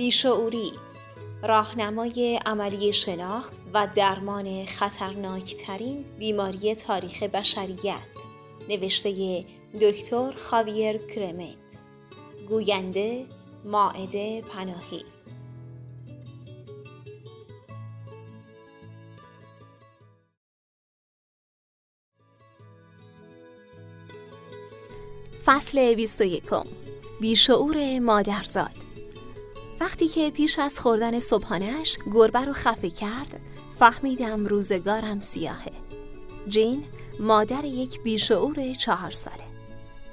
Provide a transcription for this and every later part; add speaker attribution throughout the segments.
Speaker 1: بیشعوری راهنمای عملی شناخت و درمان خطرناکترین بیماری تاریخ بشریت نوشته دکتر خاویر کرمت. گوینده ماعده پناهی.
Speaker 2: فصل 21 بیشعور مادرزاد. وقتی که پیش از خوردن صبحانش گربه رو خفه کرد فهمیدم روزگارم سیاهه. جین مادر یک بیشعور چهار ساله.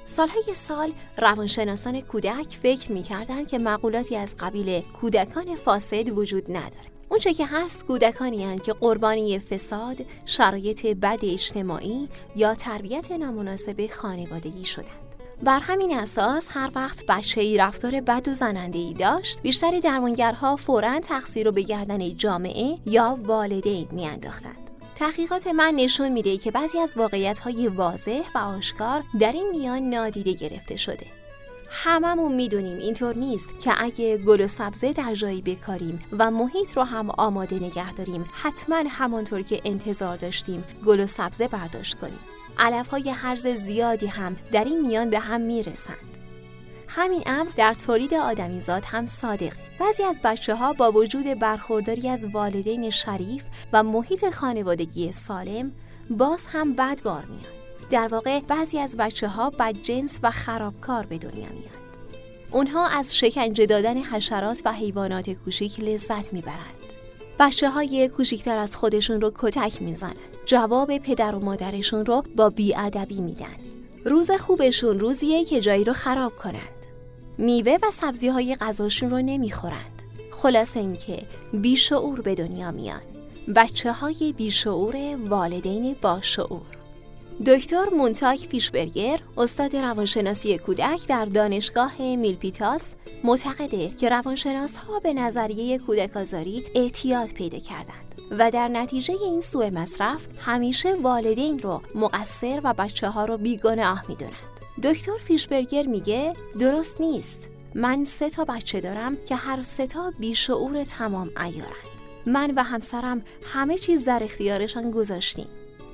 Speaker 2: سالهای سال روانشناسان کودک فکر می‌کردند که مقولاتی از قبیل کودکان فاسد وجود نداره. اونچه که هست کودکانی هستند که قربانی فساد، شرایط بد اجتماعی یا تربیت نامناسب خانوادگی شدند. بر همین اساس هر وقت بچه ای رفتار بد و زننده ای داشت بیشتری درمانگرها فورا تقصیر رو به گردن جامعه یا والدین میانداختند. تحقیقات من نشون میده که بعضی از واقعیت های واضح و آشکار در این میان نادیده گرفته شده. هممون می‌دونیم اینطور نیست که اگه گل و سبزه در جایی بکاریم و محیط رو هم آماده نگه داریم حتما همانطور که انتظار داشتیم گل و سبزه برداشت کنیم. علف های حرز زیادی هم در این میان به هم می‌رسند. همین امر در تولید آدمیزاد هم صادقه. بعضی از بچه ها با وجود برخورداری از والدین شریف و محیط خانوادگی سالم باز هم بد بار میان. در واقع بعضی از بچه ها بد جنس و خرابکار به دنیا میان. اونها از شکنجه دادن حشرات و حیوانات کوچیک لذت می‌برند. بچه های کوچیکتر از خودشون رو کتک می‌زنن. جواب پدر و مادرشون رو با بیادبی میدن. روز خوبشون روزیه که جایی رو خراب کنند. میوه و سبزی های غذاشون رو نمی‌خورند. خلاصه اینکه بیشعور به دنیا میان. بچه های بیشعور والدین باشعور دکتر مونتاک فیشبرگر استاد روانشناسی کودک در دانشگاه میلپیتاس معتقده که روانشناس ها به نظریه کودک آزاری اعتیاد پیدا کردند و در نتیجه این سوء مصرف همیشه والدین رو مقصر و بچه ها رو بیگناه می‌دونند. دکتر فیشبرگر میگه درست نیست. من سه تا بچه دارم که هر سه تا بیشعور تمام ایارند من و همسرم همه چیز در اختیارشان گذاشتیم.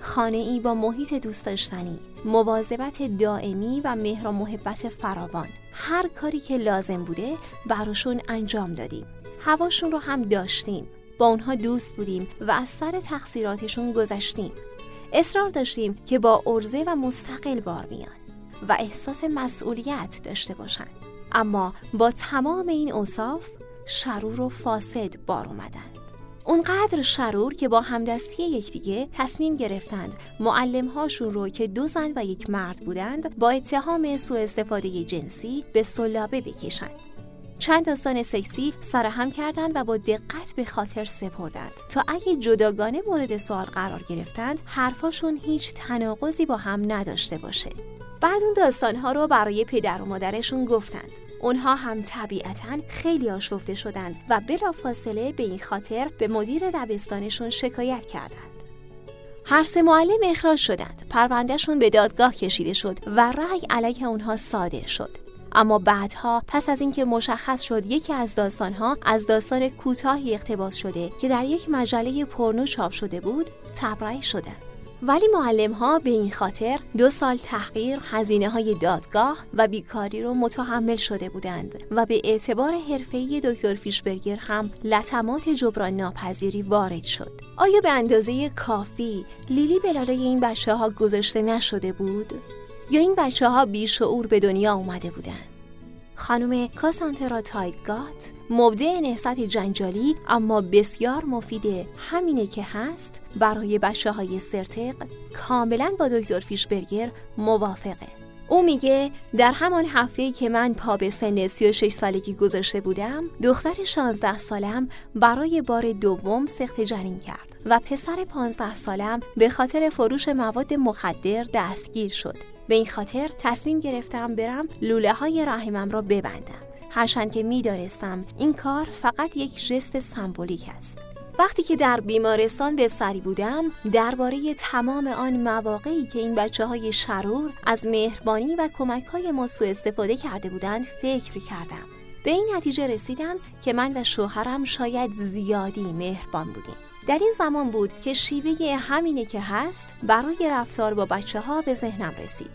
Speaker 2: خانه ای با محیط دوست داشتنی مواظبت دائمی و مهر و محبت فراوان. هر کاری که لازم بوده براشون انجام دادیم. هواشون رو هم داشتیم. با اونها دوست بودیم و از سر تقصیراتشون گذشتیم. اصرار داشتیم که با ارزه و مستقل بار میان و احساس مسئولیت داشته باشند. اما با تمام این اوصاف شرور و فاسد بار اومدن. اونقدر شرور که با همدستی یکدیگه تصمیم گرفتند معلم هاشون رو که دو زن و یک مرد بودند با اتهام سوء استفاده جنسی به سلابه بکشند. چند داستان سکسی سرهم کردند و با دقت به خاطر سپردند. تا اگه جداگانه مورد سوال قرار گرفتند حرفاشون هیچ تناقضی با هم نداشته باشه. بعد اون داستانها رو برای پدر و مادرشون گفتند. اونها هم طبیعتا خیلی آشفته شدند و بلافاصله به این خاطر به مدیر دبستانشون شکایت کردند. هر سه معلم اخراج شدند. پروندهشون به دادگاه کشیده شد و رأی علیه اونها صادر شد. اما بعدها پس از اینکه مشخص شد یکی از داستانها از داستان کوتاهی اقتباس شده که در یک مجله پرنو چاپ شده بود تبرئه شدند. ولی معلم ها به این خاطر دو سال تحقیر، هزینه های دادگاه و بیکاری رو متحمل شده بودند و به اعتبار حرفه‌ای دکتر فیشبرگر هم لطمات جبران ناپذیری وارد شد. آیا به اندازه کافی لیلی بلالای این بچه ها گذاشته نشده بود؟ یا این بچه ها بیشعور به دنیا اومده بودند؟ خانم کاسانترا تایگات مبدع نهست جنجالی اما بسیار مفیده همینه که هست برای بچه های سرتق کاملا با دکتر فیشبرگر موافقه. او میگه در همان هفته که من پا به سن 36 سالگی گذاشته بودم دختر 16 سالم برای بار دوم سخت جنین کرد و پسر 15 سالم به خاطر فروش مواد مخدر دستگیر شد. به این خاطر تصمیم گرفتم برم لوله های رحمم را ببندم. هرچند که می‌دانستم این کار فقط یک ژست سمبولیک است. وقتی که در بیمارستان به سری بودم درباره تمام آن مواقعی که این بچه های شرور از مهربانی و کمک های ما سوء استفاده کرده بودند فکر کردم. به این نتیجه رسیدم که من و شوهرم شاید زیادی مهربان بودیم. در این زمان بود که شیوه همینه که هست برای رفتار با بچه ها به ذهنم رسید.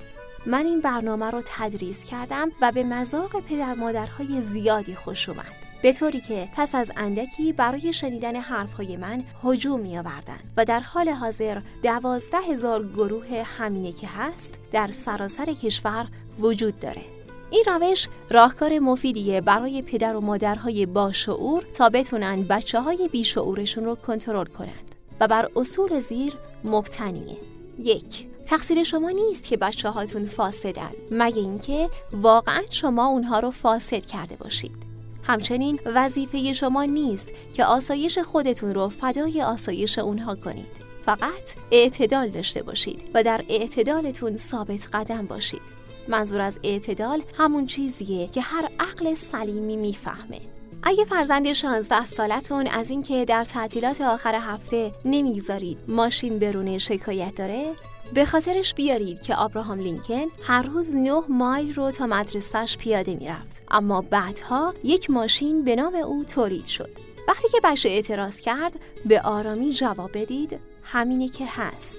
Speaker 2: من این برنامه رو تدریس کردم و به مذاق پدر مادرهای زیادی خوش اومد. به طوری که پس از اندکی برای شنیدن حرفهای من هجوم می آوردن و در حال حاضر دوازده هزار گروه همینه که هست در سراسر کشور وجود داره. این روش راهکار مفیدیه برای پدر و مادرهای باشعور تا بتونن بچه های بیشعورشون رو کنترل کنند و بر اصول زیر مبتنیه. یک تقصیر شما نیست که بچه هاتون فاسدن مگه اینکه واقعا شما اونها رو فاسد کرده باشید. همچنین وظیفه شما نیست که آسایش خودتون رو فدای آسایش اونها کنید. فقط اعتدال داشته باشید و در اعتدالتون ثابت قدم باشید. منظور از اعتدال همون چیزیه که هر عقل سلیمی می‌فهمه. اگه فرزند 16 سالتون از اینکه در تعطیلات آخر هفته نمی‌گذارید ماشین برونه شکایت داره به خاطرش بیارید که آبراهام لینکن هر روز نه مایل رو تا مدرسهش پیاده می‌رفت. اما بعدها یک ماشین به نام او تولید شد. وقتی که بچه اعتراض کرد به آرامی جواب بدید همینه که هست.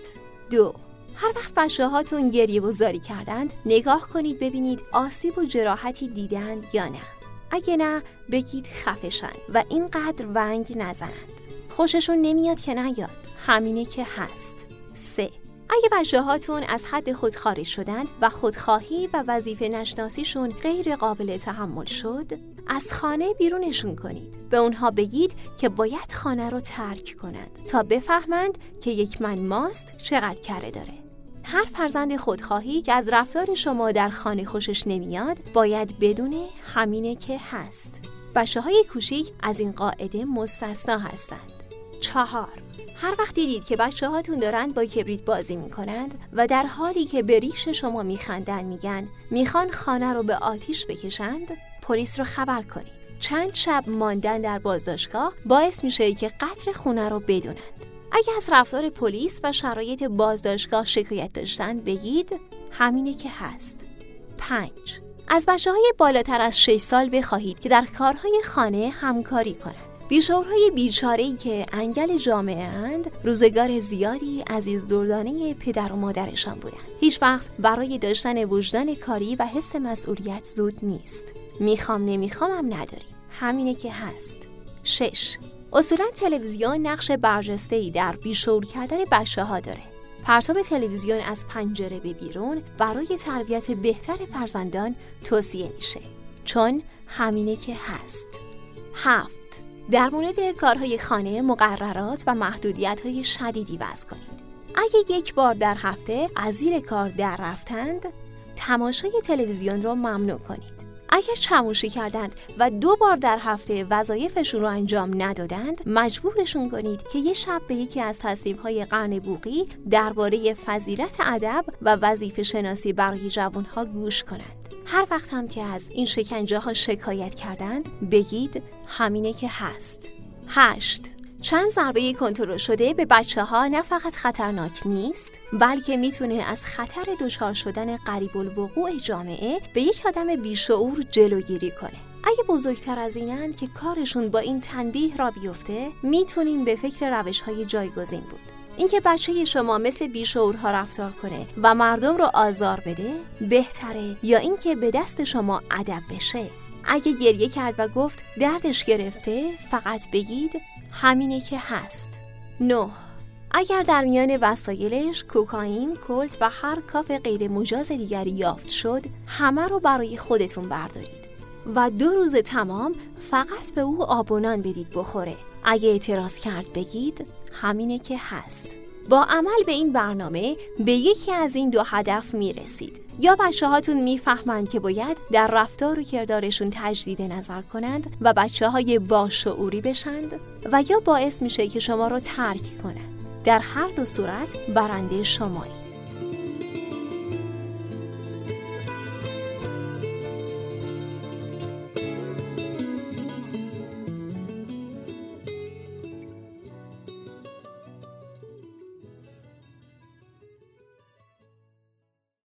Speaker 2: دو. هر وقت بچه هاتون گریه و زاری کردند نگاه کنید ببینید آسیب و جراحتی دیدند یا نه. اگه نه بگید خفشن و اینقدر ونگ نزنند. خوششون نمیاد که نیاد. همینه که هست. سه. اگه بچه هاتون از حد خود خارج شدن و خودخواهی و وظیفه نشناسیشون غیر قابل تحمل شد از خانه بیرونشون کنید. به اونها بگید که باید خانه رو ترک کنند تا بفهمند که یک من ماست چقدر کره داره. هر فرزند خودخواهی که از رفتار شما در خانه خوشش نمیاد باید بدونه همینه که هست. بچه های کوچیک از این قاعده مستثنا هستند. چهار. هر وقت دیدید که بچه هاتون دارند با کبریت بازی می‌کنند و در حالی که به ریش شما میخندن میگن می‌خوان خانه رو به آتیش بکشند پلیس رو خبر کنید چند شب ماندن در بازداشتگاه باعث میشه که قطر خونه رو بدونند. اگر از رفتار پلیس و شرایط بازداشتگاه شکایت داشتن بگید همینه که هست. 5. از بچه های بالاتر از 6 سال بخواهید که در کارهای خانه همکاری کنند. بیشورهای بیچاره که انگل جامعه اند روزگار زیادی عزیز دردانه پدر و مادرشان بودند. هیچ وقت برای داشتن وجدان کاری و حس مسئولیت زود نیست. می‌خوام نمی‌خوام هم نداریم همینه که هست 6. اصولا تلویزیون نقش برجسته ای در بیشور کردن بچه ها داره پرتاب تلویزیون از پنجره به بیرون برای تربیت بهتر فرزندان توصیه میشه چون همینه که هست هفت در مورد کارهای خانه مقررات و محدودیت های شدیدی وضع کنید. اگه یک بار در هفته از زیر کار در رفتند، تماشای تلویزیون را ممنوع کنید. اگر چموشی کردند و دو بار در هفته وظایفشون رو انجام ندادند مجبورشون کنید که یه شب به یکی از تصمیم‌های قرن بوقی درباره فضیلت ادب و وظیفه شناسی برای جوانها گوش کنند. هر وقت هم که از این شکنجه ها شکایت کردند بگید همینه که هست. هشت چند ضربه کنترل شده به بچه ها نه فقط خطرناک نیست بلکه می‌تونه از خطر دچار شدن قریب الوقوع جامعه به یک آدم بیشعور جلوگیری کنه. اگه بزرگتر از اینن که کارشون با این تنبیه را بیفته می‌تونیم به فکر روش های جایگزین بود. اینکه بچه شما مثل بیشعورها رفتار کنه و مردم رو آزار بده بهتره یا اینکه به دست شما ادب بشه. اگه گریه کرد و گفت دردش گرفته فقط بگید همینه که هست. نه. اگر در میان وسایلش کوکائین، کلت و هر کاف غیر مجاز دیگری یافت شد همه رو برای خودتون بردارید. و دو روز تمام فقط به او آبونان بدید بخوره. اگه اعتراض کرد بگید همینه که هست. با عمل به این برنامه به یکی از این دو هدف می‌رسید. یا بچه هاتون می‌فهمند که باید در رفتار و کردارشون تجدید نظر کنند و بچه های باشعوری بشند و یا باعث میشه که شما رو ترک کنند. در هر دو صورت برنده شمایید